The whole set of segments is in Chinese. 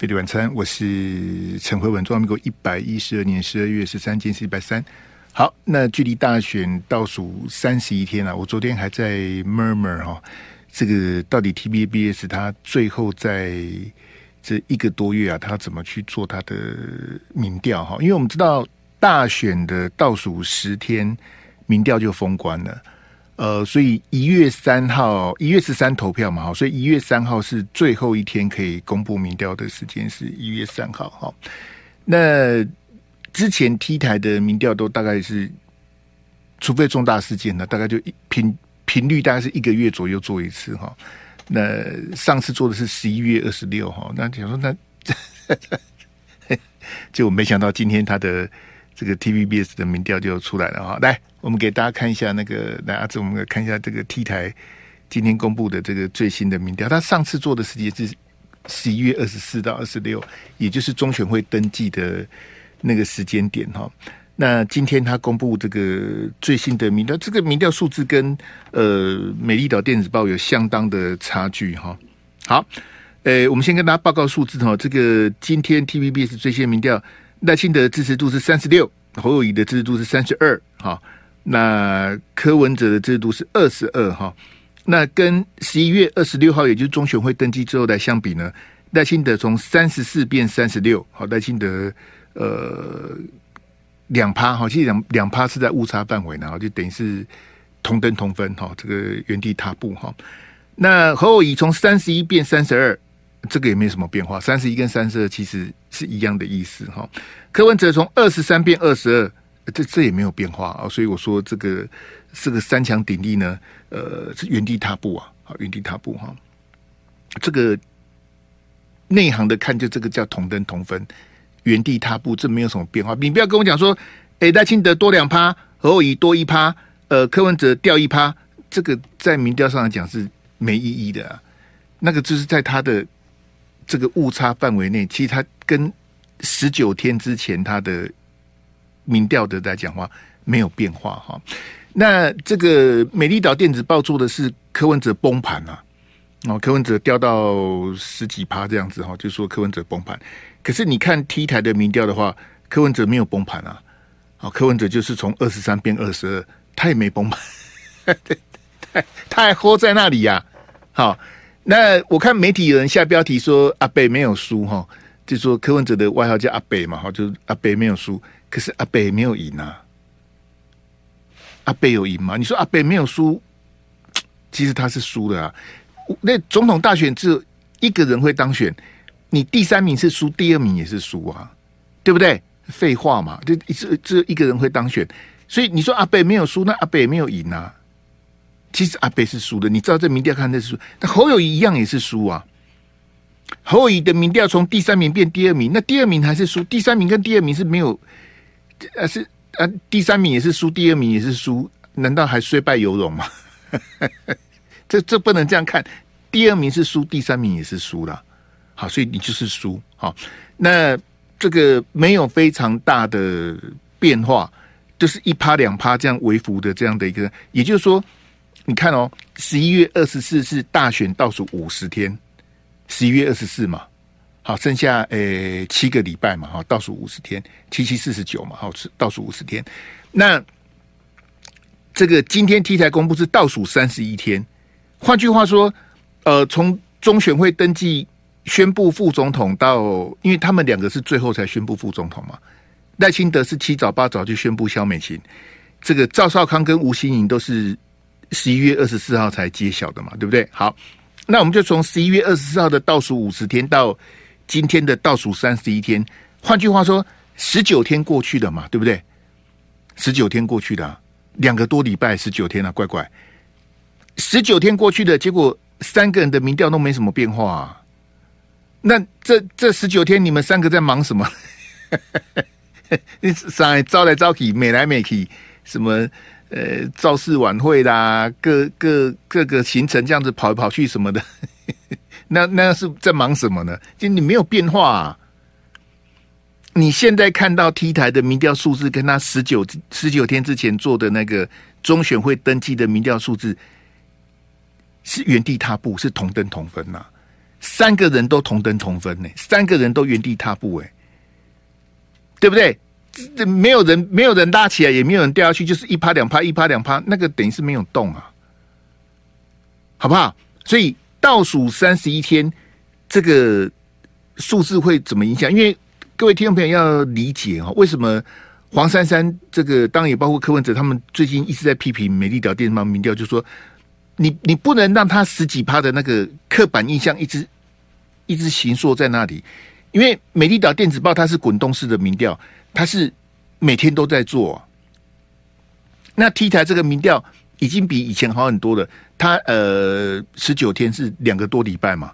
费力晚餐，我是陈慧文，中华民国一百一十二年十二月十三，今天是一百三。好，那距离大选倒数三十一天了，我昨天还在 murmur 哈，这个到底 T B B S 他最后在这一个多月啊，他怎么去做他的民调哈？因为我们知道大选的倒数十天，民调就封关了。呃，所以一月三号，一月十三投票嘛，哈，所以一月三号是最后一天可以公布民调的时间，是一月三号，哈。那之前 T 台的民调都大概是，除非重大事件呢，大概就频频率大概是一个月左右做一次，哈。那上次做的是十一月二十六号，那想说那，就我没想到今天他的。这个 TVBS 的民调就出来了哈，来，我们给大家看一下那个，来阿志，我们来看一下这个 T 台今天公布的这个最新的民调。他上次做的时间是十一月二十四到二十六，也就是中选会登记的那个时间点哈。那今天他公布这个最新的民调，这个民调数字跟呃美丽岛电子报有相当的差距哈。好，呃，我们先跟大家报告数字哈，这个今天 TVBS 最新民调。赖清德的支持度是三十六，侯友宜的支持度是三十二，哈，那柯文哲的制度是二十二，哈，那跟十一月二十六号，也就是中选会登记之后来相比呢，赖清德从三十四变三十六，好，赖清德呃两趴，哈，其实两两趴是在误差范围呢，就等于是同登同分，哈，这个原地踏步，哈，那侯友宜从三十一变三十二。这个也没什么变化，三十一跟三十二其实是一样的意思哈。柯文哲从二十三变二十二，这这也没有变化啊。所以我说这个这个三强鼎立呢，呃，是原地踏步啊，好，原地踏步哈。这个内行的看，就这个叫同登同分，原地踏步，这没有什么变化。你不要跟我讲说，哎，赖清德多两趴，何友宜多一趴，呃，柯文哲掉一趴，这个在民调上来讲是没意义的啊。那个就是在他的。这个误差范围内，其实他跟十九天之前他的民调的在讲话没有变化哈。那这个美丽岛电子报做的是柯文哲崩盘啊，哦，柯文哲掉到十几趴这样子哈，就说柯文哲崩盘。可是你看 T 台的民调的话，柯文哲没有崩盘啊，哦，柯文哲就是从二十三变二十二，他也没崩盘，他 他还活在那里呀，好。那我看媒体有人下标题说阿北没有输哈，就说柯文哲的外号叫阿北嘛哈，就是阿北没有输，可是阿北没有赢啊，阿北有赢吗？你说阿北没有输，其实他是输的啊。那总统大选只有一个人会当选，你第三名是输，第二名也是输啊，对不对？废话嘛，就只只有一个人会当选，所以你说阿北没有输，那阿北也没有赢啊。其实阿北是输的，你知道这民调看的是输，那侯友谊一样也是输啊。侯友谊的民调从第三名变第二名，那第二名还是输，第三名跟第二名是没有，呃是啊，第三名也是输，第二名也是输，难道还虽败犹荣吗？这这不能这样看，第二名是输，第三名也是输了，好，所以你就是输，好，那这个没有非常大的变化，就是一趴两趴这样微幅的这样的一个，也就是说。你看哦，十一月二十四是大选倒数五十天，十一月二十四嘛，好，剩下诶七个礼拜嘛，哈，倒数五十天，七七四十九嘛，好，是倒数五十天。那这个今天 T 台公布是倒数三十一天，换句话说，呃，从中选会登记宣布副总统到，因为他们两个是最后才宣布副总统嘛，赖清德是七早八早就宣布萧美琴，这个赵少康跟吴欣颖都是。十一月二十四号才揭晓的嘛，对不对？好，那我们就从十一月二十四号的倒数五十天到今天的倒数三十一天，换句话说，十九天过去的嘛，对不对？十九天过去的，两个多礼拜，十九天了，乖乖。十九天过去的结果，三个人的民调都没什么变化啊。那这这十九天，你们三个在忙什么？你上来招来招去，美来美去，什么？呃，造势晚会啦，各各各个行程这样子跑来跑去什么的，那那是在忙什么呢？就你没有变化啊。你现在看到 T 台的民调数字，跟他十九十九天之前做的那个中选会登记的民调数字是原地踏步，是同登同分呐、三个人都同登同分呢，三个人都原地踏步，哎，对不对？这没有人，没有人拉起来，也没有人掉下去，就是一趴两趴，一趴两趴，那个等于是没有动啊，好不好？所以倒数三十一天，这个数字会怎么影响？因为各位听众朋友要理解哈，为什么黄珊珊这个，当然也包括柯文哲，他们最近一直在批评美丽岛电子报民调，就说你你不能让他十几趴的那个刻板印象一直一直形塑在那里，因为美丽岛电子报它是滚动式的民调。它是每天都在做，那 T 台这个民调已经比以前好很多了。他呃十九天是两个多礼拜嘛，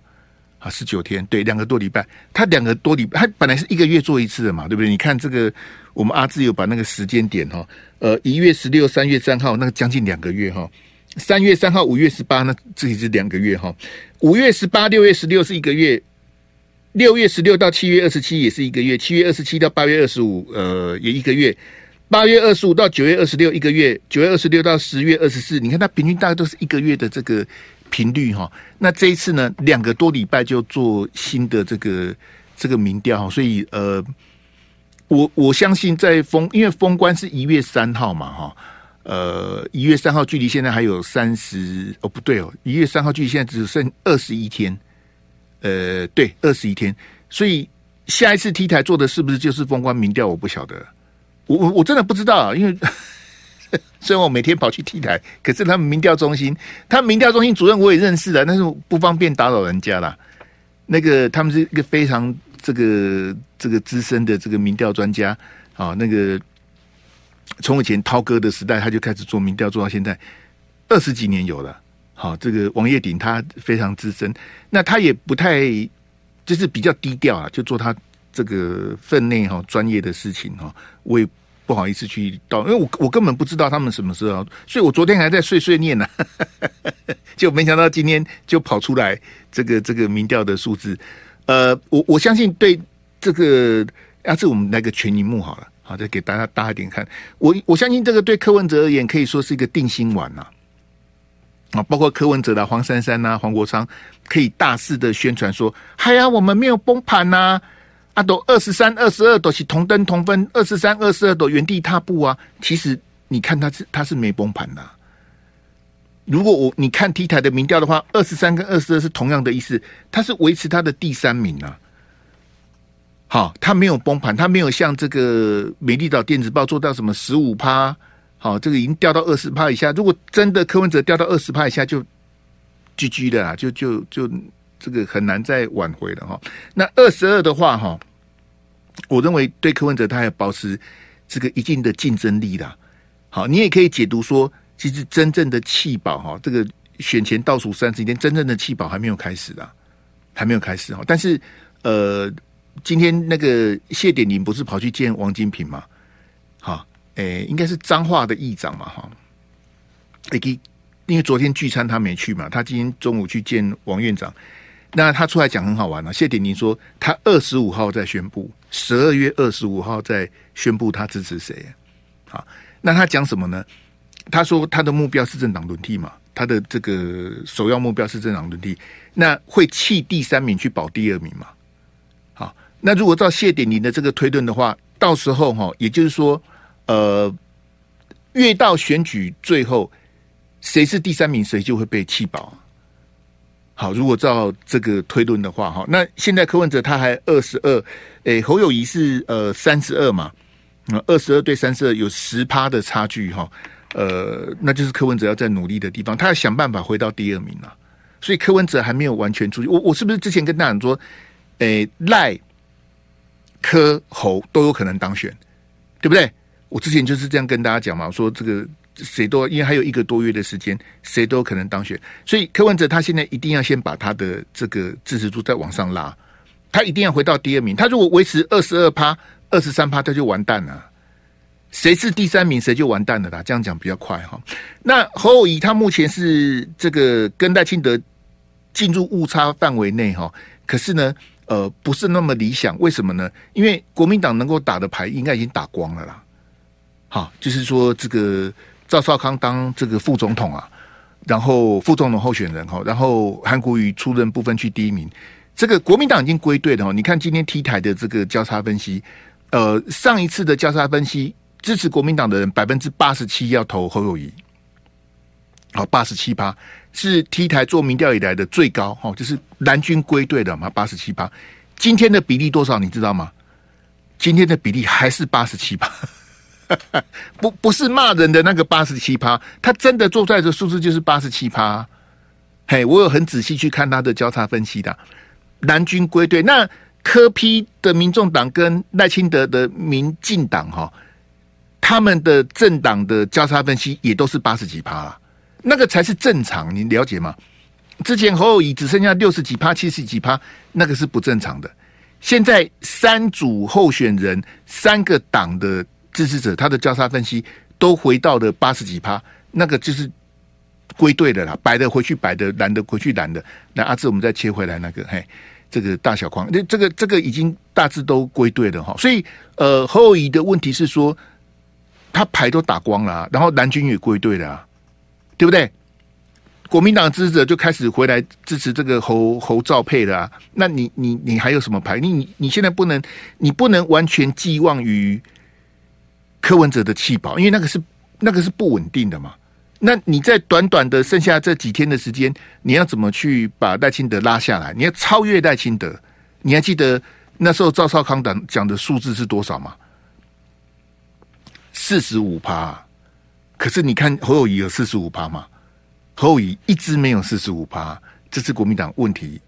啊十九天对两个多礼拜，他两个多礼拜，他本来是一个月做一次的嘛，对不对？你看这个，我们阿志有把那个时间点哈，呃一月十六、三月三号，那个将近两个月哈，三月三号、五月十八，那这里是两个月哈，五月十八、六月十六是一个月。六月十六到七月二十七也是一个月，七月二十七到八月二十五，呃，也一个月。八月二十五到九月二十六一个月，九月二十六到十月二十四，你看它平均大概都是一个月的这个频率哈。那这一次呢，两个多礼拜就做新的这个这个民调，所以呃，我我相信在封，因为封关是一月三号嘛哈，呃，一月三号距离现在还有三十哦不对哦，一月三号距离现在只剩二十一天。呃，对，二十一天，所以下一次 T 台做的是不是就是封关民调？我不晓得，我我我真的不知道，因为 虽然我每天跑去 T 台，可是他们民调中心，他们民调中心主任我也认识的，但是不方便打扰人家啦。那个他们是一个非常这个这个资深的这个民调专家啊，那个从以前涛哥的时代他就开始做民调，做到现在二十几年有了。好，这个王业鼎他非常资深，那他也不太就是比较低调啊，就做他这个分内哈专业的事情哈，我也不好意思去到，因为我我根本不知道他们什么时候，所以我昨天还在碎碎念呢，就没想到今天就跑出来这个这个民调的数字，呃，我我相信对这个，要是我们来个全荧幕好了，好再给大家大一点看，我我相信这个对柯文哲而言可以说是一个定心丸呐、啊。包括柯文哲的黄珊珊呐、黄国昌，可以大肆的宣传说：“嗨呀，我们没有崩盘呐、啊，都二十三、二十二都是同登同分，二十三、二十二都原地踏步啊！其实你看他是他是没崩盘的。如果我你看 T 台的民调的话，二十三跟二十二是同样的意思，他是维持他的第三名啊。好，他没有崩盘，他没有像这个美丽岛电子报做到什么十五趴。”好，这个已经掉到二十趴以下。如果真的柯文哲掉到二十趴以下，就 GG 的啦，就就就这个很难再挽回了哈。那二十二的话哈，我认为对柯文哲他还保持这个一定的竞争力的。好，你也可以解读说，其实真正的弃保哈，这个选前倒数三十天，真正的弃保还没有开始的，还没有开始哈。但是呃，今天那个谢点林不是跑去见王金平吗？好。诶、欸，应该是彰化的议长嘛，哈。诶，因为昨天聚餐他没去嘛，他今天中午去见王院长。那他出来讲很好玩了、啊。谢点宁说，他二十五号再宣布，十二月二十五号再宣布他支持谁。好，那他讲什么呢？他说他的目标是政党轮替嘛，他的这个首要目标是政党轮替。那会弃第三名去保第二名嘛？好，那如果照谢点宁的这个推论的话，到时候哈，也就是说。呃，越到选举最后，谁是第三名，谁就会被弃保。好，如果照这个推论的话，哈，那现在柯文哲他还二十二，诶，侯友谊是呃三十二嘛，那二十二对三十二有十趴的差距，哈，呃，那就是柯文哲要在努力的地方，他要想办法回到第二名啊。所以柯文哲还没有完全出去。我我是不是之前跟大家说，诶，赖柯侯都有可能当选，对不对？我之前就是这样跟大家讲嘛，我说这个谁都因为还有一个多月的时间，谁都可能当选，所以柯文哲他现在一定要先把他的这个支持度再往上拉，他一定要回到第二名。他如果维持二十二趴、二十三趴，他就完蛋了。谁是第三名，谁就完蛋了啦。这样讲比较快哈。那侯友宜他目前是这个跟戴清德进入误差范围内哈，可是呢，呃，不是那么理想。为什么呢？因为国民党能够打的牌应该已经打光了啦。好，就是说这个赵少康当这个副总统啊，然后副总统候选人哈，然后韩国瑜出任不分区第一名，这个国民党已经归队了哈。你看今天 T 台的这个交叉分析，呃，上一次的交叉分析支持国民党的人百分之八十七要投侯友谊，好，八十七趴是 T 台做民调以来的最高哈，就是蓝军归队的嘛，八十七趴。今天的比例多少你知道吗？今天的比例还是八十七趴。不不是骂人的那个八十七趴，他真的做出来的数字就是八十七趴。嘿，我有很仔细去看他的交叉分析的，蓝军归队。那柯批的民众党跟赖清德的民进党哈，他们的政党的交叉分析也都是八十几趴，那个才是正常，你了解吗？之前侯友宜只剩下六十几趴、七十几趴，那个是不正常的。现在三组候选人，三个党的。支持者他的交叉分析都回到了八十几趴，那个就是归队的啦，白的回去白的，蓝的回去蓝的。那阿志，我们再切回来那个，嘿，这个大小框，那这个这个已经大致都归队了哈。所以呃，侯友宜的问题是说，他牌都打光了，然后蓝军也归队了，对不对？国民党支持者就开始回来支持这个侯侯赵配了，那你你你还有什么牌？你你你现在不能，你不能完全寄望于。柯文哲的气保，因为那个是那个是不稳定的嘛。那你在短短的剩下这几天的时间，你要怎么去把赖清德拉下来？你要超越赖清德？你还记得那时候赵少康讲讲的数字是多少吗？四十五趴。可是你看侯友宜有四十五趴吗？侯友宜一直没有四十五趴。这次国民党问题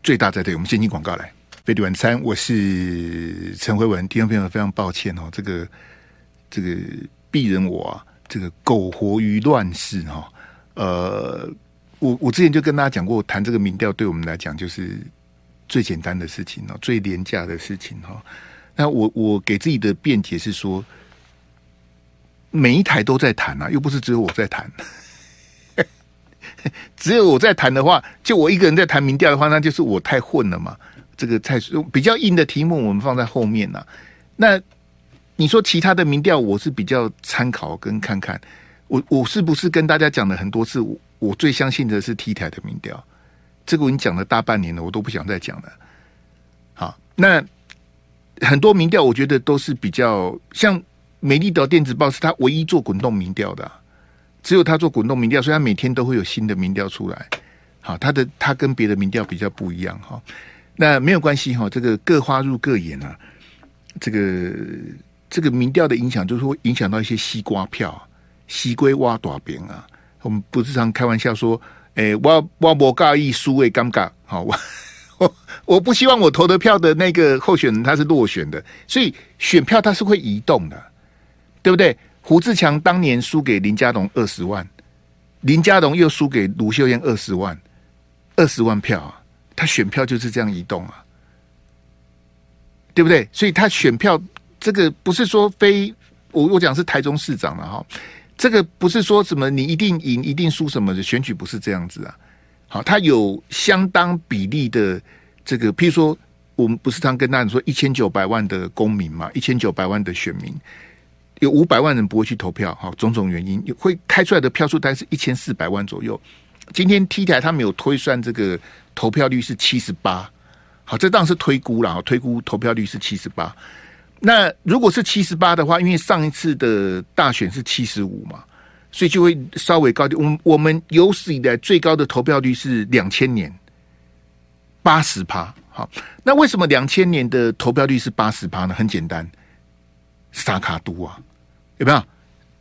最大在这里。我们先进广告来，飞碟晚餐，我是陈辉文，听众朋友非常抱歉哦，这个。这个鄙人我啊，这个苟活于乱世哈。呃，我我之前就跟大家讲过，谈这个民调对我们来讲就是最简单的事情哦，最廉价的事情哈。那我我给自己的辩解是说，每一台都在谈啊，又不是只有我在谈。只有我在谈的话，就我一个人在谈民调的话，那就是我太混了嘛。这个太比较硬的题目，我们放在后面呐。那。你说其他的民调，我是比较参考跟看看。我我是不是跟大家讲了很多次？我最相信的是 T 台的民调，这个我已经讲了大半年了，我都不想再讲了。好，那很多民调，我觉得都是比较像美丽岛电子报是他唯一做滚动民调的，只有他做滚动民调，所以他每天都会有新的民调出来。好，他的他跟别的民调比较不一样哈。那没有关系哈，这个各花入各眼啊，这个。这个民调的影响，就是会影响到一些西瓜票，西瓜挖大饼啊。我们不是常开玩笑说，诶，我我不介意输为尴尬，好，我我我不希望我投的票的那个候选人他是落选的，所以选票它是会移动的，对不对？胡志强当年输给林佳龙二十万，林佳龙又输给卢秀燕二十万，二十万票啊，他选票就是这样移动啊，对不对？所以他选票。这个不是说非我我讲是台中市长了哈，这个不是说什么你一定赢一定输什么的选举不是这样子啊，好，他有相当比例的这个，譬如说我们不是常跟大家说一千九百万的公民嘛，一千九百万的选民，有五百万人不会去投票，哈，种种原因会开出来的票数大概是一千四百万左右。今天 T 台他们有推算这个投票率是七十八，好，这当然是推估了，推估投票率是七十八。那如果是七十八的话，因为上一次的大选是七十五嘛，所以就会稍微高点。我们我们有史以来最高的投票率是两千年八十趴。好，那为什么两千年的投票率是八十趴呢？很简单，萨卡都啊，有没有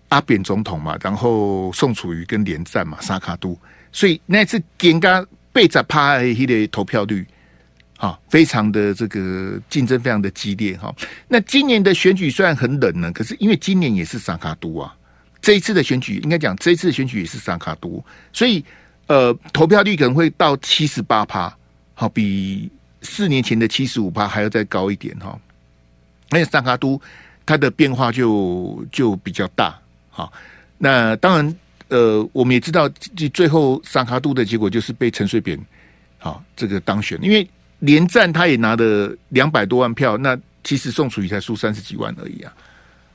阿扁总统嘛？然后宋楚瑜跟连战嘛，萨卡都，所以那次人家被砸趴的投票率。啊，非常的这个竞争非常的激烈哈。那今年的选举虽然很冷呢，可是因为今年也是萨卡都啊，这一次的选举应该讲这一次的选举也是萨卡都，所以呃投票率可能会到七十八趴，好比四年前的七十五趴还要再高一点哈。而且三脚督它的变化就就比较大。哈，那当然呃我们也知道，最后萨卡都的结果就是被陈水扁好这个当选，因为。连战他也拿了两百多万票，那其实宋楚瑜才输三十几万而已啊。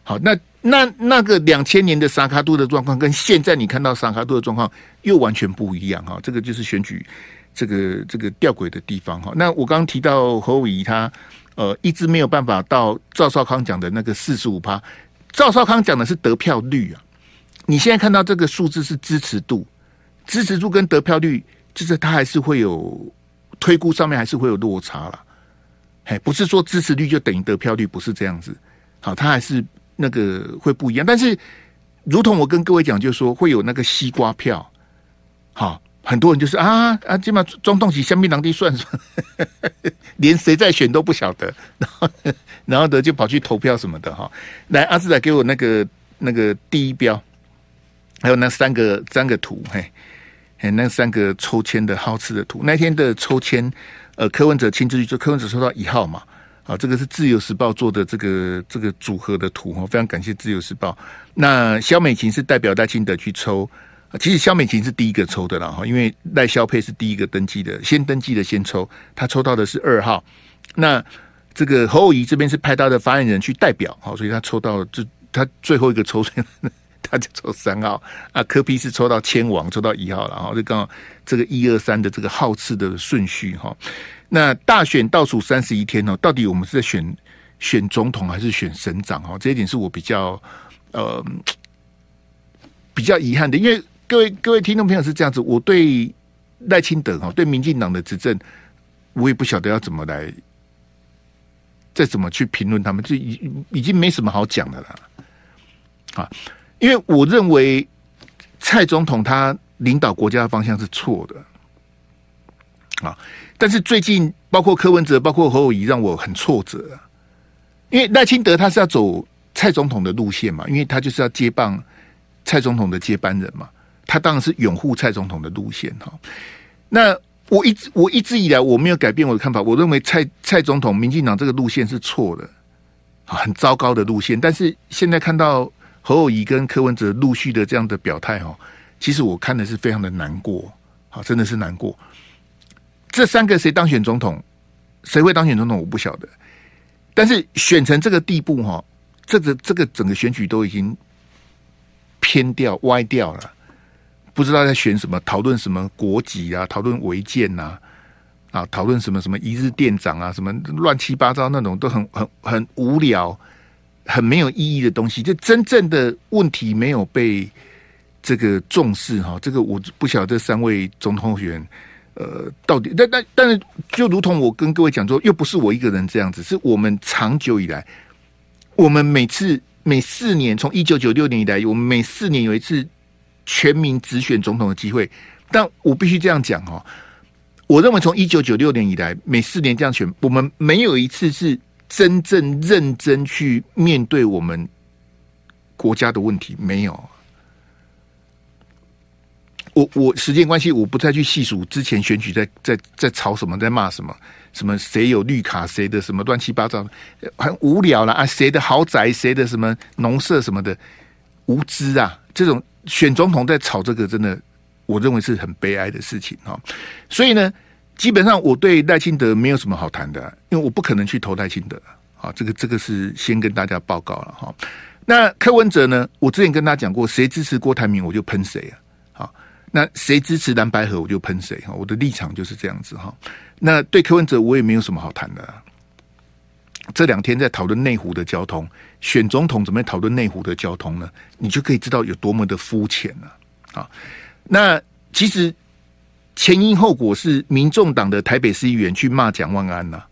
好，那那那个两千年的萨卡都的状况，跟现在你看到萨卡都的状况又完全不一样哈。这个就是选举这个这个吊诡的地方哈。那我刚刚提到侯友宜他呃一直没有办法到赵少康讲的那个四十五趴，赵少康讲的是得票率啊。你现在看到这个数字是支持度，支持度跟得票率，就是他还是会有推估上面还是会有落差了。嘿，不是说支持率就等于得票率，不是这样子。好，他还是那个会不一样。但是，如同我跟各位讲，就是说会有那个西瓜票。好，很多人就是啊啊，起码总统是香槟当地算算，连谁在选都不晓得，然后然后的就跑去投票什么的哈。来，阿志仔给我那个那个第一标，还有那三个三个图，嘿，那三个抽签的好吃的图，那天的抽签。呃，柯文哲亲自去做，柯文哲抽到一号嘛？啊，这个是自由时报做的这个这个组合的图哈，非常感谢自由时报。那萧美琴是代表赖清德去抽，其实萧美琴是第一个抽的了哈，因为赖萧配是第一个登记的，先登记的先抽，他抽到的是二号。那这个侯友谊这边是派他的发言人去代表，好，所以他抽到这他最后一个抽签他就抽三号啊，柯 P 是抽到千王，抽到一号了，然后就刚好这个一二三的这个号次的顺序哈。那大选倒数三十一天哦，到底我们是在选选总统还是选省长哈？这一点是我比较呃比较遗憾的，因为各位各位听众朋友是这样子，我对赖清德哈，对民进党的执政，我也不晓得要怎么来再怎么去评论他们，就已已经没什么好讲的了啊。因为我认为蔡总统他领导国家的方向是错的啊，但是最近包括柯文哲、包括侯友宜，让我很挫折。因为赖清德他是要走蔡总统的路线嘛，因为他就是要接棒蔡总统的接班人嘛，他当然是拥护蔡总统的路线哈。那我一直我一直以来我没有改变我的看法，我认为蔡蔡总统、民进党这个路线是错的，很糟糕的路线。但是现在看到。侯友宜跟柯文哲陆续的这样的表态哈，其实我看的是非常的难过，好，真的是难过。这三个谁当选总统，谁会当选总统，我不晓得。但是选成这个地步哈，这个这个整个选举都已经偏掉歪掉了，不知道在选什么，讨论什么国籍啊，讨论违建呐，啊，讨论什么什么一日店长啊，什么乱七八糟那种都很很很无聊。很没有意义的东西，就真正的问题没有被这个重视哈。这个我不晓得这三位总统候选人，呃，到底但但但是，就如同我跟各位讲说，又不是我一个人这样子，是我们长久以来，我们每次每四年，从一九九六年以来，我们每四年有一次全民直选总统的机会。但我必须这样讲哈，我认为从一九九六年以来，每四年这样选，我们没有一次是。真正认真去面对我们国家的问题没有？我我时间关系，我不再去细数之前选举在在在吵什么，在骂什么，什么谁有绿卡，谁的什么乱七八糟，很无聊了啊！谁的豪宅，谁的什么农舍什么的，无知啊！这种选总统在吵这个，真的我认为是很悲哀的事情哈。所以呢。基本上我对赖清德没有什么好谈的，因为我不可能去投赖清德啊。这个这个是先跟大家报告了哈。那柯文哲呢？我之前跟大家讲过，谁支持郭台铭我就喷谁啊。好，那谁支持蓝白合我就喷谁哈。我的立场就是这样子哈。那对柯文哲我也没有什么好谈的。这两天在讨论内湖的交通，选总统怎么讨论内湖的交通呢？你就可以知道有多么的肤浅了啊。那其实。前因后果是民众党的台北市议员去骂蒋万安呐，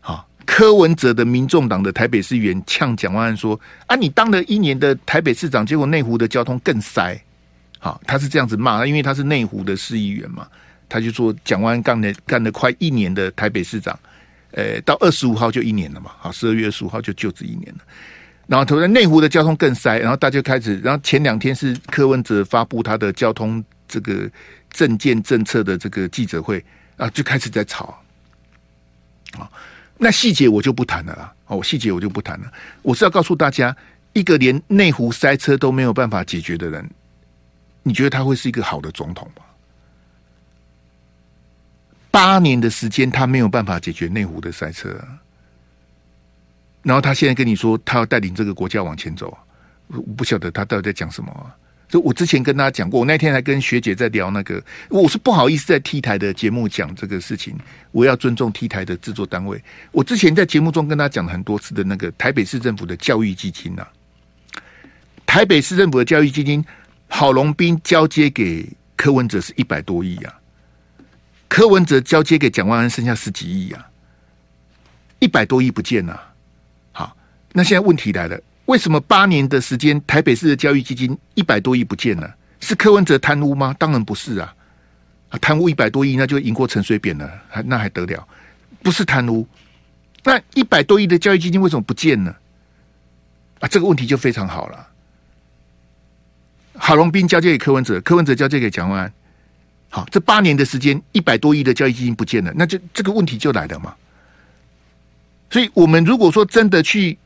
啊，柯文哲的民众党的台北市议员呛蒋万安说：“啊，你当了一年的台北市长，结果内湖的交通更塞。”好，他是这样子骂，因为他是内湖的市议员嘛，他就说蒋万安干了干了快一年的台北市长，呃，到二十五号就一年了嘛，好，十二月二十五号就就职一年了。然后他说内湖的交通更塞，然后大家开始，然后前两天是柯文哲发布他的交通这个。政见政策的这个记者会啊，就开始在吵啊。那细节我就不谈了啦。哦，细节我就不谈了。我是要告诉大家，一个连内湖塞车都没有办法解决的人，你觉得他会是一个好的总统吗？八年的时间，他没有办法解决内湖的塞车，然后他现在跟你说，他要带领这个国家往前走，我不晓得他到底在讲什么啊。就我之前跟大家讲过，我那天还跟学姐在聊那个，我是不好意思在 T 台的节目讲这个事情，我要尊重 T 台的制作单位。我之前在节目中跟他讲了很多次的那个台北市政府的教育基金呐、啊，台北市政府的教育基金，郝龙斌交接给柯文哲是一百多亿啊，柯文哲交接给蒋万安剩下十几亿啊，一百多亿不见了。好，那现在问题来了。为什么八年的时间，台北市的教育基金一百多亿不见了？是柯文哲贪污吗？当然不是啊！啊，贪污一百多亿，那就赢过陈水扁了，还那还得了？不是贪污，那一百多亿的教育基金为什么不见呢？啊，这个问题就非常好了。郝龙斌交接给柯文哲，柯文哲交接给蒋万安。好，这八年的时间，一百多亿的教育基金不见了，那就这个问题就来了嘛。所以，我们如果说真的去。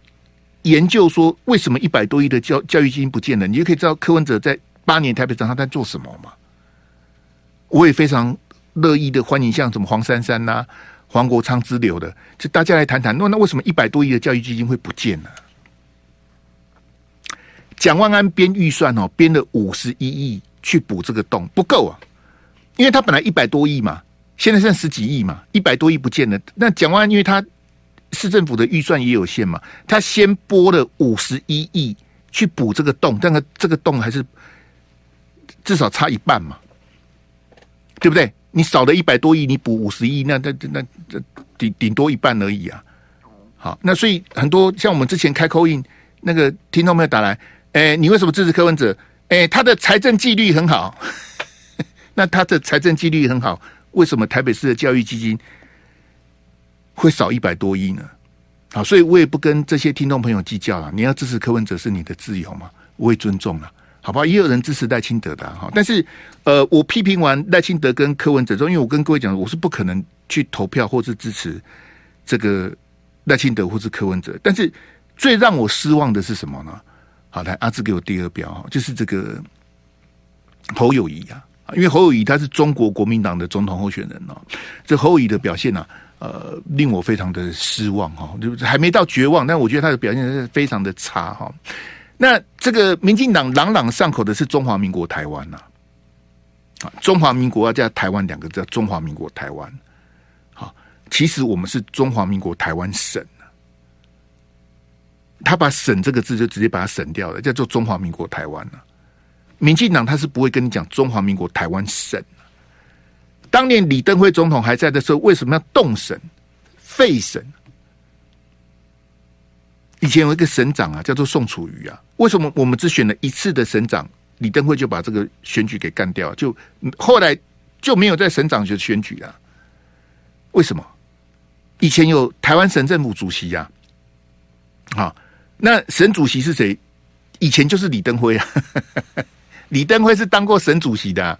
研究说，为什么一百多亿的教教育基金不见了？你就可以知道柯文哲在八年台北长他在做什么嘛。我也非常乐意的欢迎像什么黄珊珊呐、啊、黄国昌之流的，就大家来谈谈。那那为什么一百多亿的教育基金会不见呢？蒋万安编预算哦，编了五十一亿去补这个洞，不够啊，因为他本来一百多亿嘛，现在剩十几亿嘛，一百多亿不见了。那蒋万安因为他。市政府的预算也有限嘛，他先拨了五十一亿去补这个洞，但是这个洞还是至少差一半嘛，对不对？你少了一百多亿，你补五十亿，那那那这顶顶多一半而已啊。好，那所以很多像我们之前开 call in 那个听众朋友打来，哎，你为什么支持柯文哲？哎，他的财政纪律很好，那他的财政纪律很好，为什么台北市的教育基金？会少一百多亿呢，好，所以我也不跟这些听众朋友计较了。你要支持柯文哲是你的自由嘛，我也尊重了，好吧？也有人支持赖清德的哈，但是呃，我批评完赖清德跟柯文哲之后，因为我跟各位讲，我是不可能去投票或是支持这个赖清德或是柯文哲。但是最让我失望的是什么呢？好，来阿志给我第二标，就是这个侯友宜啊，因为侯友宜他是中国国民党的总统候选人哦，这侯友宜的表现呢、啊？呃，令我非常的失望哈，就还没到绝望，但我觉得他的表现是非常的差哈。那这个民进党朗朗上口的是中华民国台湾呐，啊，中华民国要加台湾两个字，中华民国台湾。好，其实我们是中华民国台湾省，他把省这个字就直接把它省掉了，叫做中华民国台湾了。民进党他是不会跟你讲中华民国台湾省。当年李登辉总统还在的时候，为什么要动省、废省？以前有一个省长啊，叫做宋楚瑜啊。为什么我们只选了一次的省长，李登辉就把这个选举给干掉？就后来就没有在省长就选举了。为什么？以前有台湾省政府主席呀，啊，那省主席是谁？以前就是李登辉啊。李登辉是当过省主席的。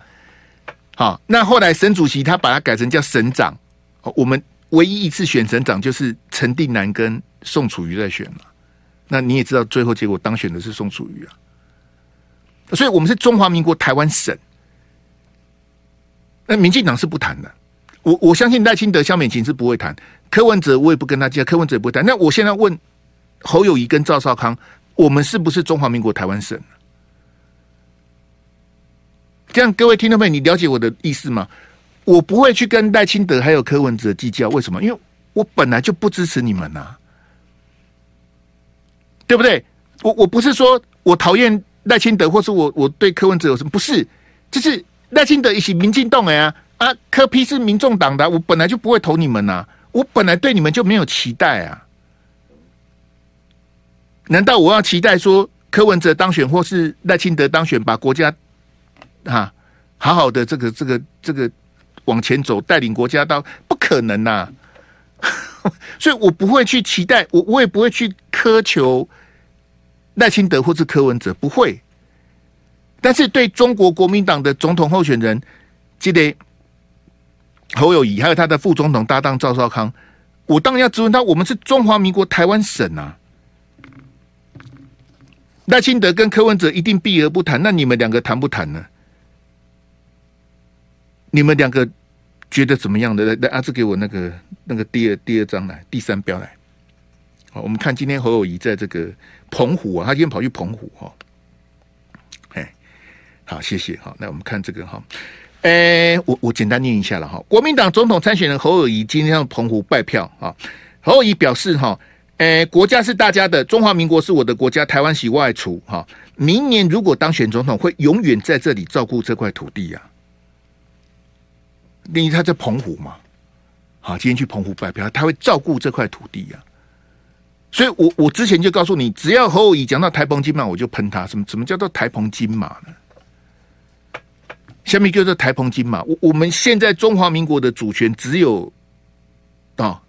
好，那后来省主席他把它改成叫省长。我们唯一一次选省长就是陈定南跟宋楚瑜在选嘛。那你也知道，最后结果当选的是宋楚瑜啊。所以我们是中华民国台湾省。那民进党是不谈的。我我相信赖清德、萧美琴是不会谈。柯文哲我也不跟他讲，柯文哲也不会谈。那我现在问侯友谊跟赵少康，我们是不是中华民国台湾省？这样，各位听众朋友，你了解我的意思吗？我不会去跟赖清德还有柯文哲计较，为什么？因为我本来就不支持你们呐、啊，对不对？我我不是说我讨厌赖清德，或是我我对柯文哲有什么？不是，就是赖清德一起民进党哎呀啊，柯批是民众党的，我本来就不会投你们呐、我本来对你们就没有期待啊。难道我要期待说柯文哲当选，或是赖清德当选，把国家？啊，好好的这个这个这个往前走，带领国家到不可能呐、所以我不会去期待，我我也不会去苛求赖清德或是柯文哲，不会。但是对中国国民党的总统候选人，记得侯友谊还有他的副总统搭档赵少康，我当然要质问他，我们是中华民国台湾省啊。赖清德跟柯文哲一定避而不谈，那你们两个谈不谈呢？你们两个觉得怎么样的？来来，阿志给我那个那个第二第二张来，第三标来。好，我们看今天侯友宜在这个澎湖啊，他今天跑去澎湖哈。哎，好，谢谢。好，那我们看这个哈。哎，我我简单念一下了哈。国民党总统参选人侯友宜今天上澎湖拜票啊。侯友宜表示哈，哎，国家是大家的，中华民国是我的国家，台湾喜外出哈。明年如果当选总统，会永远在这里照顾这块土地呀。因为他在澎湖嘛，好，今天去澎湖拜票，他会照顾这块土地呀。所以我我之前就告诉你，只要侯友宜讲到台澎金马，我就喷他。什么什么叫做台澎金马呢？下面就是台澎金马，我我们现在中华民国的主权只有啊、哦，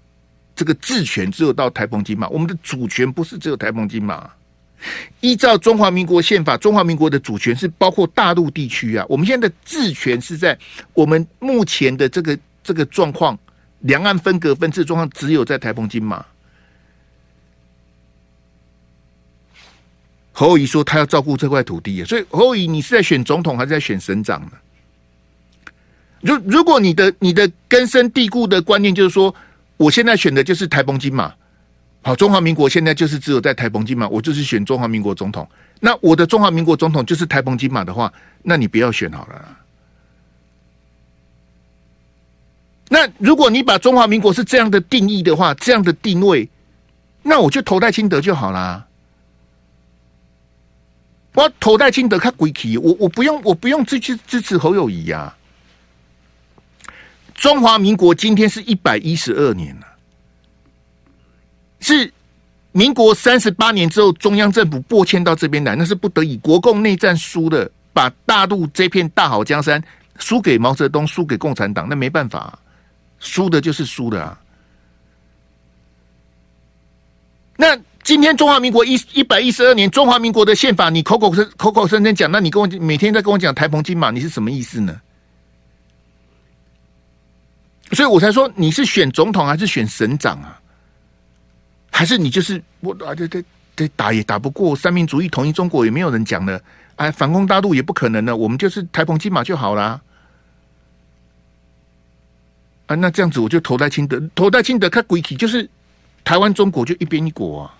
这个治权只有到台澎金马，我们的主权不是只有台澎金马。依照中华民国宪法，中华民国的主权是包括大陆地区啊。我们现在的治权是在我们目前的这个这个状况，两岸分隔分治状况，只有在台澎金马。侯友宜说他要照顾这块土地，所以侯友宜你是在选总统还是在选省长呢？如如果你的你的根深蒂固的观念就是说，我现在选的就是台澎金马，好，中华民国现在就是只有在台澎金马，我就是选中华民国总统。那我的中华民国总统就是台澎金马的话，那你不要选好了。那如果你把中华民国是这样的定义的话，这样的定位，那我就投戴清德就好啦。我投戴清德，看鬼气，我我不用，我不用支持支持侯友宜呀、啊。中华民国今天是一百一十二年了，是民国三十八年之后，中央政府拨迁到这边来，那是不得已。国共内战输了，把大陆这片大好江山输给毛泽东，输给共产党，那没办法，输的就是输的啊。那今天中华民国一一百一十二年，中华民国的宪法，你口口声口口声声讲，那你跟我每天在跟我讲台澎金马，你是什么意思呢？所以我才说，你是选总统还是选省长啊？还是你就是我啊？对对对，打也打不过三民主义统一中国，也没有人讲了。哎，反攻大陆也不可能的，我们就是台澎金马就好啦。啊，那这样子我就投赖清德，投赖清德，看鬼体就是台湾中国就一边一国啊，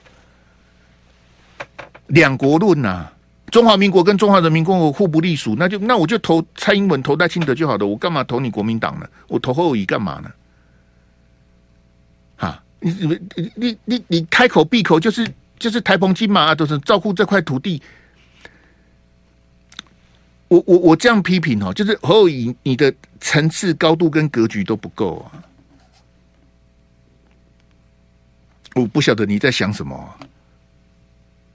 两国论呐、中华民国跟中华人民共和国互不隶属，那就那我就投蔡英文、投赖清德就好了。我干嘛投你国民党呢？我投后裔干嘛呢？你你你你你开口闭口就是就是台澎金马啊，都是照顾这块土地。我我我这样批评哦，就是侯友宜你的层次高度跟格局都不够啊。我不晓得你在想什么，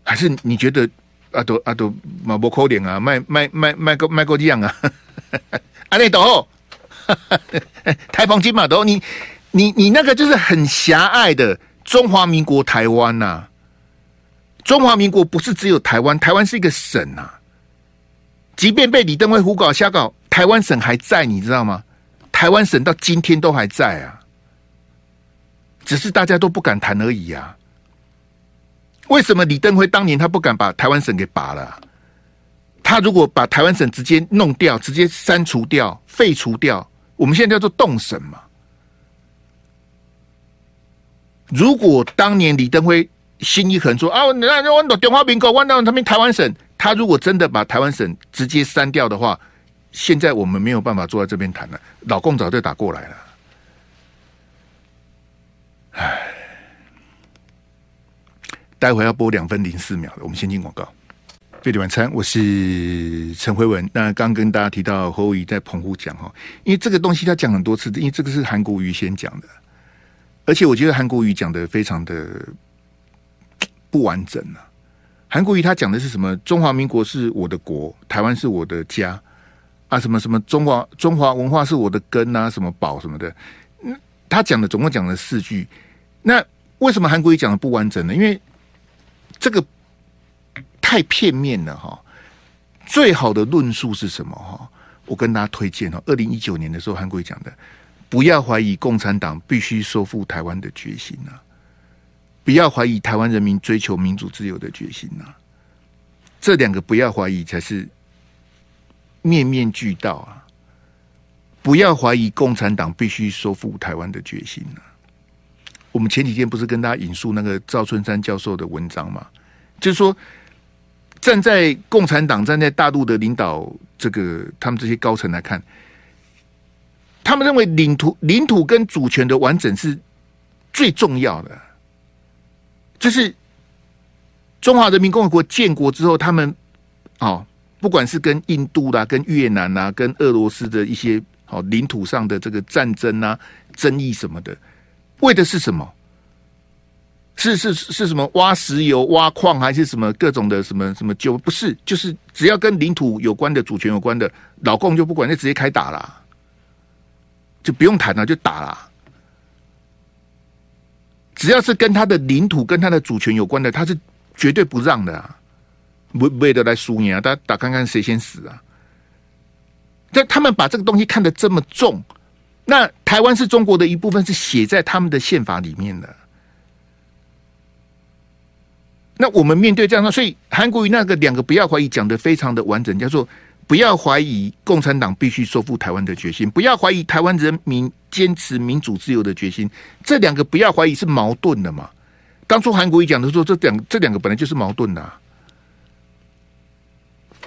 还是你觉得？啊都啊都马不扣脸啊，卖卖卖卖个卖个这样啊，阿内斗，台澎金马斗，你你你那个就是很狭隘的中华民国台湾呐、中华民国不是只有台湾，台湾是一个省啊，即便被李登辉胡搞瞎搞，台湾省还在，你知道吗？台湾省到今天都还在啊，只是大家都不敢谈而已啊。为什么李登辉当年他不敢把台湾省给拔了？他如果把台湾省直接弄掉，直接删除掉、废除掉，我们现在叫做动省嘛。如果当年李登辉心一横说啊，那那我到中华民国，我到他们台湾省，他如果真的把台湾省直接删掉的话，现在我们没有办法坐在这边谈了，老共早就打过来了。唉。待会要播两分零四秒的，我们先进广告。费力晚餐，我是陈辉文。那刚跟大家提到侯友宜在澎湖讲哈，因为这个东西他讲很多次，因为这个是韩国瑜先讲的，而且我觉得韩国瑜讲的非常的不完整啊。韩国瑜他讲的是什么？中华民国是我的国，台湾是我的家啊，什么什么中华中华文化是我的根啊，什么宝什么的。嗯，他讲的总共讲了四句。那为什么韩国瑜讲的不完整呢？因为这个太片面了哈！最好的论述是什么哈？我跟大家推荐哦，二零一九年的时候，韩国瑜讲的，不要怀疑共产党必须收复台湾的决心呐，不要怀疑台湾人民追求民主自由的决心呐，这两个不要怀疑才是面面俱到啊！不要怀疑共产党必须收复台湾的决心呐，我们前几天不是跟大家引述那个赵春山教授的文章吗？就是说，站在共产党、站在大陆的领导这个他们这些高层来看，他们认为领土、领土跟主权的完整是最重要的。就是中华人民共和国建国之后，他们哦，不管是跟印度啦、跟越南啦、跟俄罗斯的一些哦领土上的这个战争啊、争议什么的。为的是什么？是是是什么？挖石油、挖矿，还是什么各种的什么什么？就不是，就是只要跟领土有关的、主权有关的，老共就不管，就直接开打了，就不用谈了，就打了。只要是跟他的领土、跟他的主权有关的，他是绝对不让的啊！为为了来输赢啊，大家打看看谁先死啊！但他们把这个东西看得这么重。那台湾是中国的一部分，是写在他们的宪法里面的。那我们面对这样的，所以韩国瑜那个两个不要怀疑讲得非常的完整，叫做不要怀疑共产党必须收复台湾的决心，不要怀疑台湾人民坚持民主自由的决心。这两个不要怀疑是矛盾的嘛？当初韩国瑜讲的时候，这两这两个本来就是矛盾的。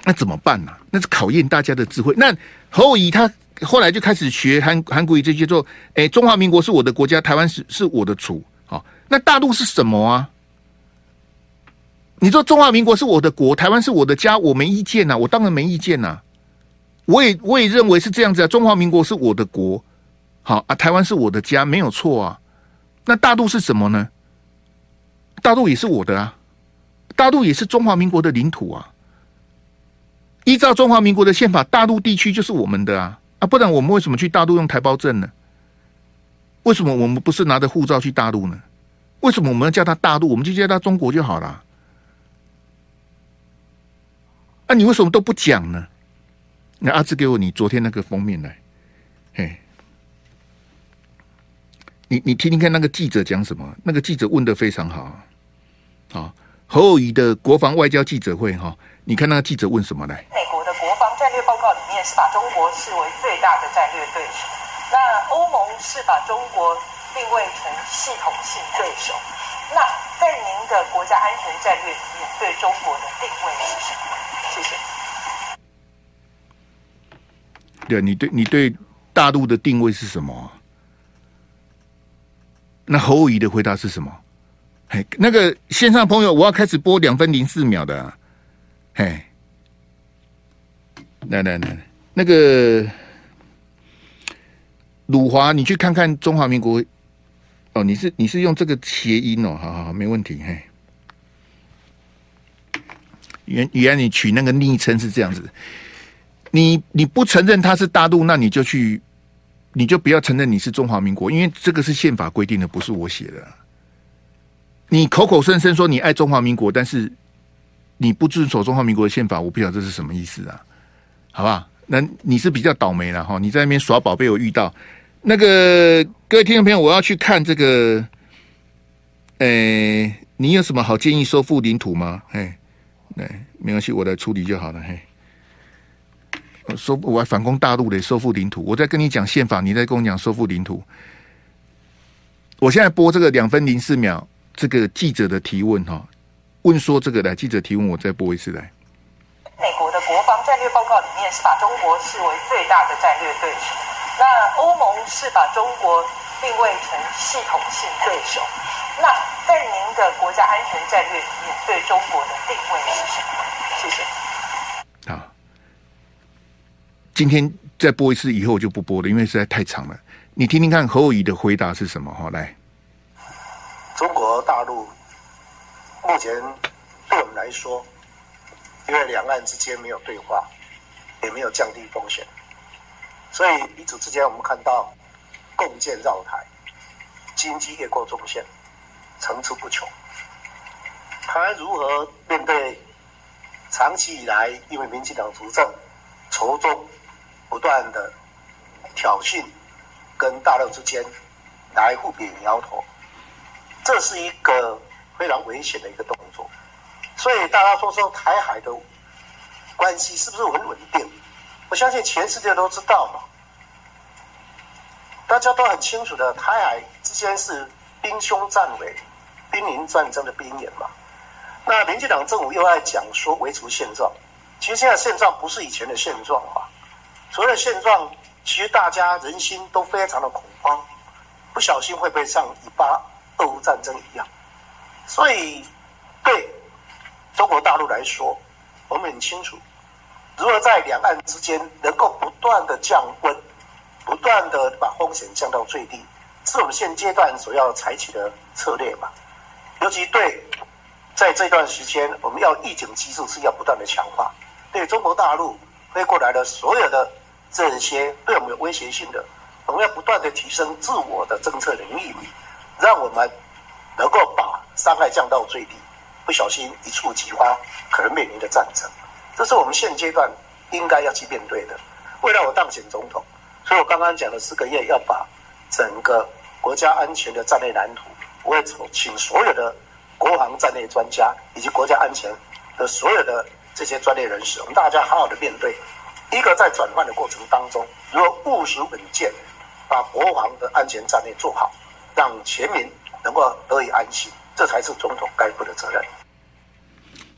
那怎么办呢？那是考验大家的智慧。那侯友宜他。后来就开始学韩韩国语这些，说：“哎，中华民国是我的国家，台湾是是我的主。好，那大陆是什么啊？你说中华民国是我的国，台湾是我的家，我没意见呐、我当然没意见呐、我也我也认为是这样子啊，中华民国是我的国，好啊，台湾是我的家，没有错啊。那大陆是什么呢？大陆也是我的啊，大陆也是中华民国的领土啊。依照中华民国的宪法，大陆地区就是我们的啊。”啊，不然我们为什么去大陆用台胞证呢？为什么我们不是拿着护照去大陆呢？为什么我们要叫他大陆？我们就叫他中国就好了。啊，你为什么都不讲呢？那阿志给我你昨天那个封面来，嘿，你你听听看那个记者讲什么？那个记者问得非常好，好，侯友宜的国防外交记者会哈，你看那个记者问什么来？战略报告里面是把中国视为最大的战略对手，那欧盟是把中国定位成系统性对手。那在您的国家安全战略里面，对中国的定位是什么？谢谢。对，你对你对大陆的定位是什么？那侯友宜的回答是什么？嘿，那个线上朋友，我要开始播两分零四秒的，嘿。来来来，那个鲁华，你去看看中华民国。哦，你是你是用这个谐音哦，好好好，没问题。嘿，原原来你取那个昵称是这样子。你你不承认他是大陆，那你就去，你就不要承认你是中华民国，因为这个是宪法规定的，不是我写的。你口口声声说你爱中华民国，但是你不遵守中华民国的宪法，我不晓得这是什么意思啊。好吧，那你是比较倒霉了哈！你在那边耍宝被我遇到，那个各位听众朋友，我要去看这个，诶、你有什么好建议收复领土吗？哎，对，没关系，我来处理就好了。嘿，收我还反攻大陆的收复领土，我在跟你讲宪法，你在跟我讲收复领土。我现在播这个两分零四秒，这个记者的提问哈，问说这个来记者提问，我再播一次来。美国的国防战略报告里面是把中国视为最大的战略对手，那欧盟是把中国定位成系统性对手。那在您的国家安全战略里面，对中国的定位是什么？谢谢。好，今天再播一次，以后我就不播了，因为实在太长了。你听听看侯友宜的回答是什么？哈，来，中国大陆目前对我们来说。因为两岸之间没有对话，也没有降低风险，所以彼此之间我们看到共建绕台，经济越过中线，层出不穷。台如何面对长期以来因为民进党执政，从中不断的挑衅，跟大陆之间来互比苗头，这是一个非常危险的一个动作。所以大家说说台海的关系是不是很稳定？我相信全世界都知道嘛，大家都很清楚的，台海之间是兵凶战危、濒临战争的边缘嘛。那民进党政府又爱讲说维持现状，其实现在现状不是以前的现状啊。所谓的现状，其实大家人心都非常的恐慌，不小心会不会像以巴俄乌战争一样？所以对中国大陆来说，我们很清楚，如何在两岸之间能够不断的降温，不断的把风险降到最低，是我们现阶段所要采取的策略嘛。尤其对在这段时间，我们要预警机制是要不断的强化，对中国大陆飞过来的所有的。这些对我们有威胁性的，我们要不断的提升自我的政策能力，让我们能够把伤害降到最低，不小心一触即发，可能面临的战争，这是我们现阶段应该要去面对的。为了我当选总统，所以我刚刚讲了四个月要把整个国家安全的战略蓝图，我会请所有的国防战略专家以及国家安全的所有的这些专业人士，我们大家好好的面对。一个在转换的过程当中，如何务实稳健，把国防的安全战略做好，让全民能够得以安心，这才是总统该负的责任。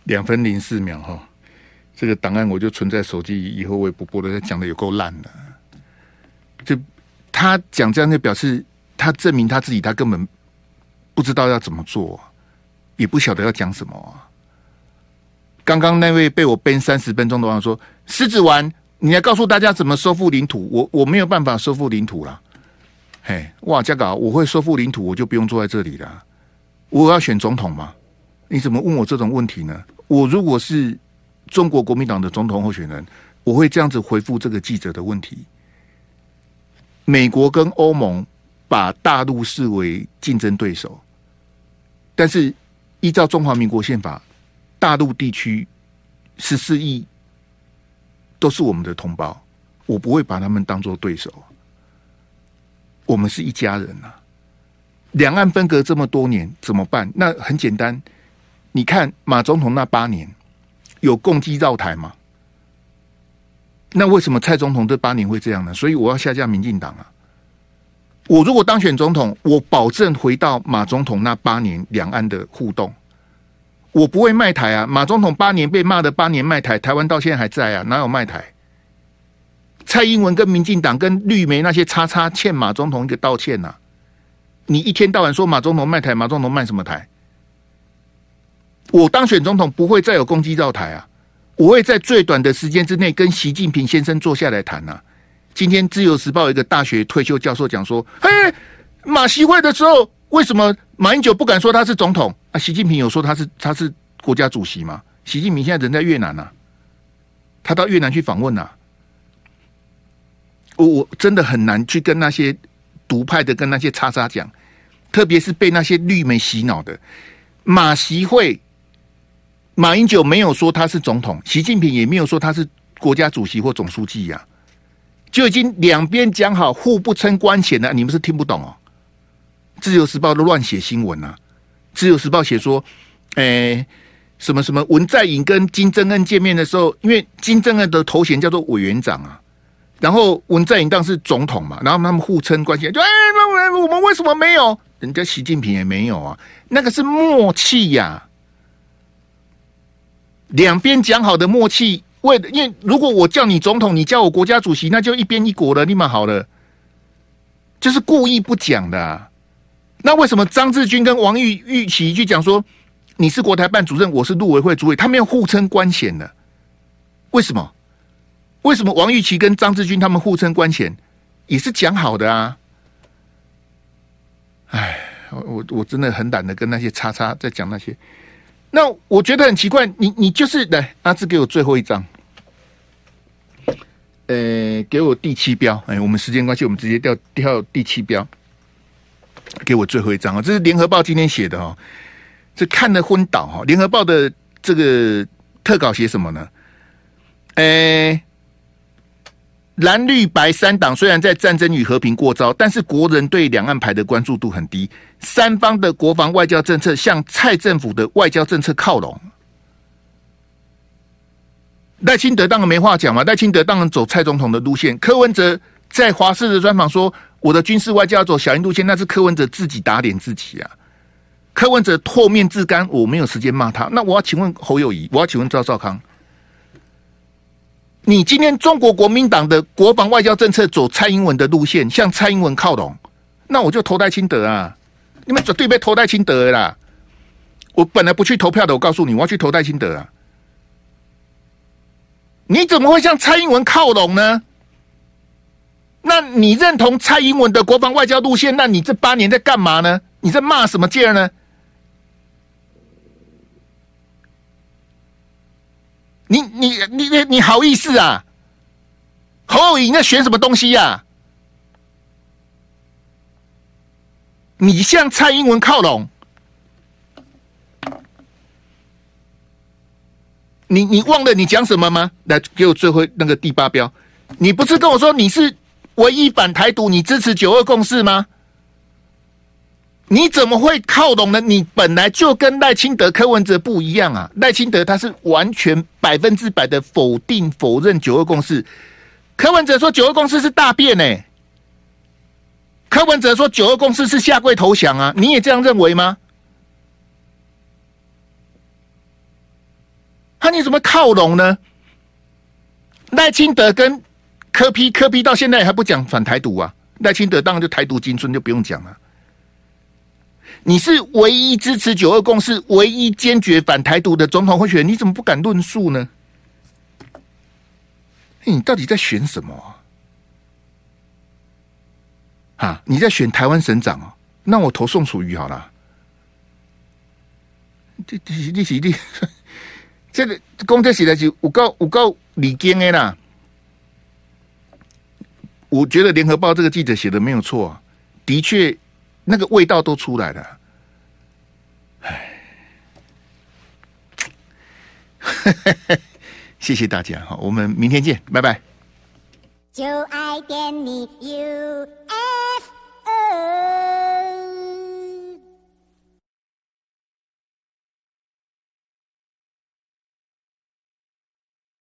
两分零四秒哈，这个档案我就存在手机，以后我也不播了。他讲的有够烂的，就他讲这样就表示他证明他自己，他根本不知道要怎么做，也不晓得要讲什么啊。刚刚那位被我编三十分钟的话说，狮子丸。你来告诉大家怎么收复领土？我我没有办法收复领土了。嘿，哇，嘉稿，我会收复领土，我就不用坐在这里了。我要选总统吗？你怎么问我这种问题呢？我如果是中国国民党的总统候选人，我会这样子回复这个记者的问题。美国跟欧盟把大陆视为竞争对手，但是依照中华民国宪法，大陆地区十四亿。都是我们的同胞，我不会把他们当做对手。我们是一家人呐。两岸分隔这么多年，怎么办？那很简单，你看马总统那八年有共机绕台吗？那为什么蔡总统这八年会这样呢？所以我要下架民进党啊！我如果当选总统，我保证回到马总统那八年两岸的互动。我不会卖台啊！马总统八年被骂的八年卖台，台湾到现在还在啊，哪有卖台？蔡英文跟民进党跟绿媒那些叉叉欠马总统一个道歉呐、啊！你一天到晚说马总统卖台，马总统卖什么台？我当选总统不会再有攻击到台啊！我会在最短的时间之内跟习近平先生坐下来谈呐、啊！今天自由时报一个大学退休教授讲说：“嘿，马习会的时候。”为什么马英九不敢说他是总统？啊，习近平有说他是他是国家主席吗？习近平现在人在越南呢、啊，他到越南去访问呐、啊。我我真的很难去跟那些独派的、跟那些叉叉讲，特别是被那些绿媒洗脑的。马习会，马英九没有说他是总统，习近平也没有说他是国家主席或总书记呀、啊，就已经两边讲好互不称官衔了。你们是听不懂哦。自由时报都乱写新闻啊！自由时报写说，哎、什么什么文在寅跟金正恩见面的时候，因为金正恩的头衔叫做委员长啊，然后文在寅当时是总统嘛，然后他们互称关系，就哎、那我们为什么没有？人家习近平也没有啊，那个是默契呀、啊，两边讲好的默契。为因为如果我叫你总统，你叫我国家主席，那就一边一国了，立马好了，就是故意不讲的、啊。那为什么张志军跟王玉玉琪去讲说你是国台办主任，我是陆委会主委，他们要互称官衔的？为什么？为什么王玉琪跟张志军他们互称官衔也是讲好的啊？哎，我我真的很懒得跟那些叉叉在讲那些。那我觉得很奇怪，你你就是来阿志给我最后一张，呃，给我第七标。哎，我们时间关系，我们直接调调第七标。给我最后一张啊！这是联合报今天写的哦，这看的昏倒哈！联合报的这个特稿写什么呢？哎，蓝绿白三党虽然在战争与和平过招，但是国人对两岸牌的关注度很低。三方的国防外交政策向蔡政府的外交政策靠拢。赖清德当然没话讲嘛，赖清德当然走蔡总统的路线。柯文哲在华视的专访说。我的军事外交要走小英路线，那是柯文哲自己打脸自己啊！柯文哲唾面自干，我没有时间骂他。那我要请问侯友宜，我要请问赵少康，你今天中国国民党的国防外交政策走蔡英文的路线，向蔡英文靠拢，那我就投赖清德啊！你们绝对被投赖清德啦！我本来不去投票的，我告诉你，我要去投赖清德啊！你怎么会向蔡英文靠拢呢？那你认同蔡英文的国防外交路线？那你这八年在干嘛呢？你在骂什么劲儿呢？你你你你你好意思啊？侯友宜在选什么东西呀、啊？你向蔡英文靠拢？你你忘了你讲什么吗？来给我最后那个第八标，你不是跟我说你是？唯一反台独，你支持九二共识吗？你怎么会靠拢呢？你本来就跟赖清德、柯文哲不一样啊！赖清德他是完全百分之百的否定、否认九二共识，柯文哲说九二共识是大便呢、柯文哲说九二共识是下跪投降啊！你也这样认为吗？那你怎么靠拢呢？赖清德跟。柯 P 柯 P 到现在还不讲反台独啊？赖清德当然就台独金孙就不用讲了。你是唯一支持九二共识、唯一坚决反台独的总统候选人，你怎么不敢论述呢？你到底在选什么啊？啊，你在选台湾省长哦？那我投宋楚瑜好了。这这这这这个公车写的是有够有够理经的啦。我觉得联合报这个记者写的没有错，啊，的确那个味道都出来了。哎，谢谢大家，好，我们明天见，拜拜。就爱点你 UFO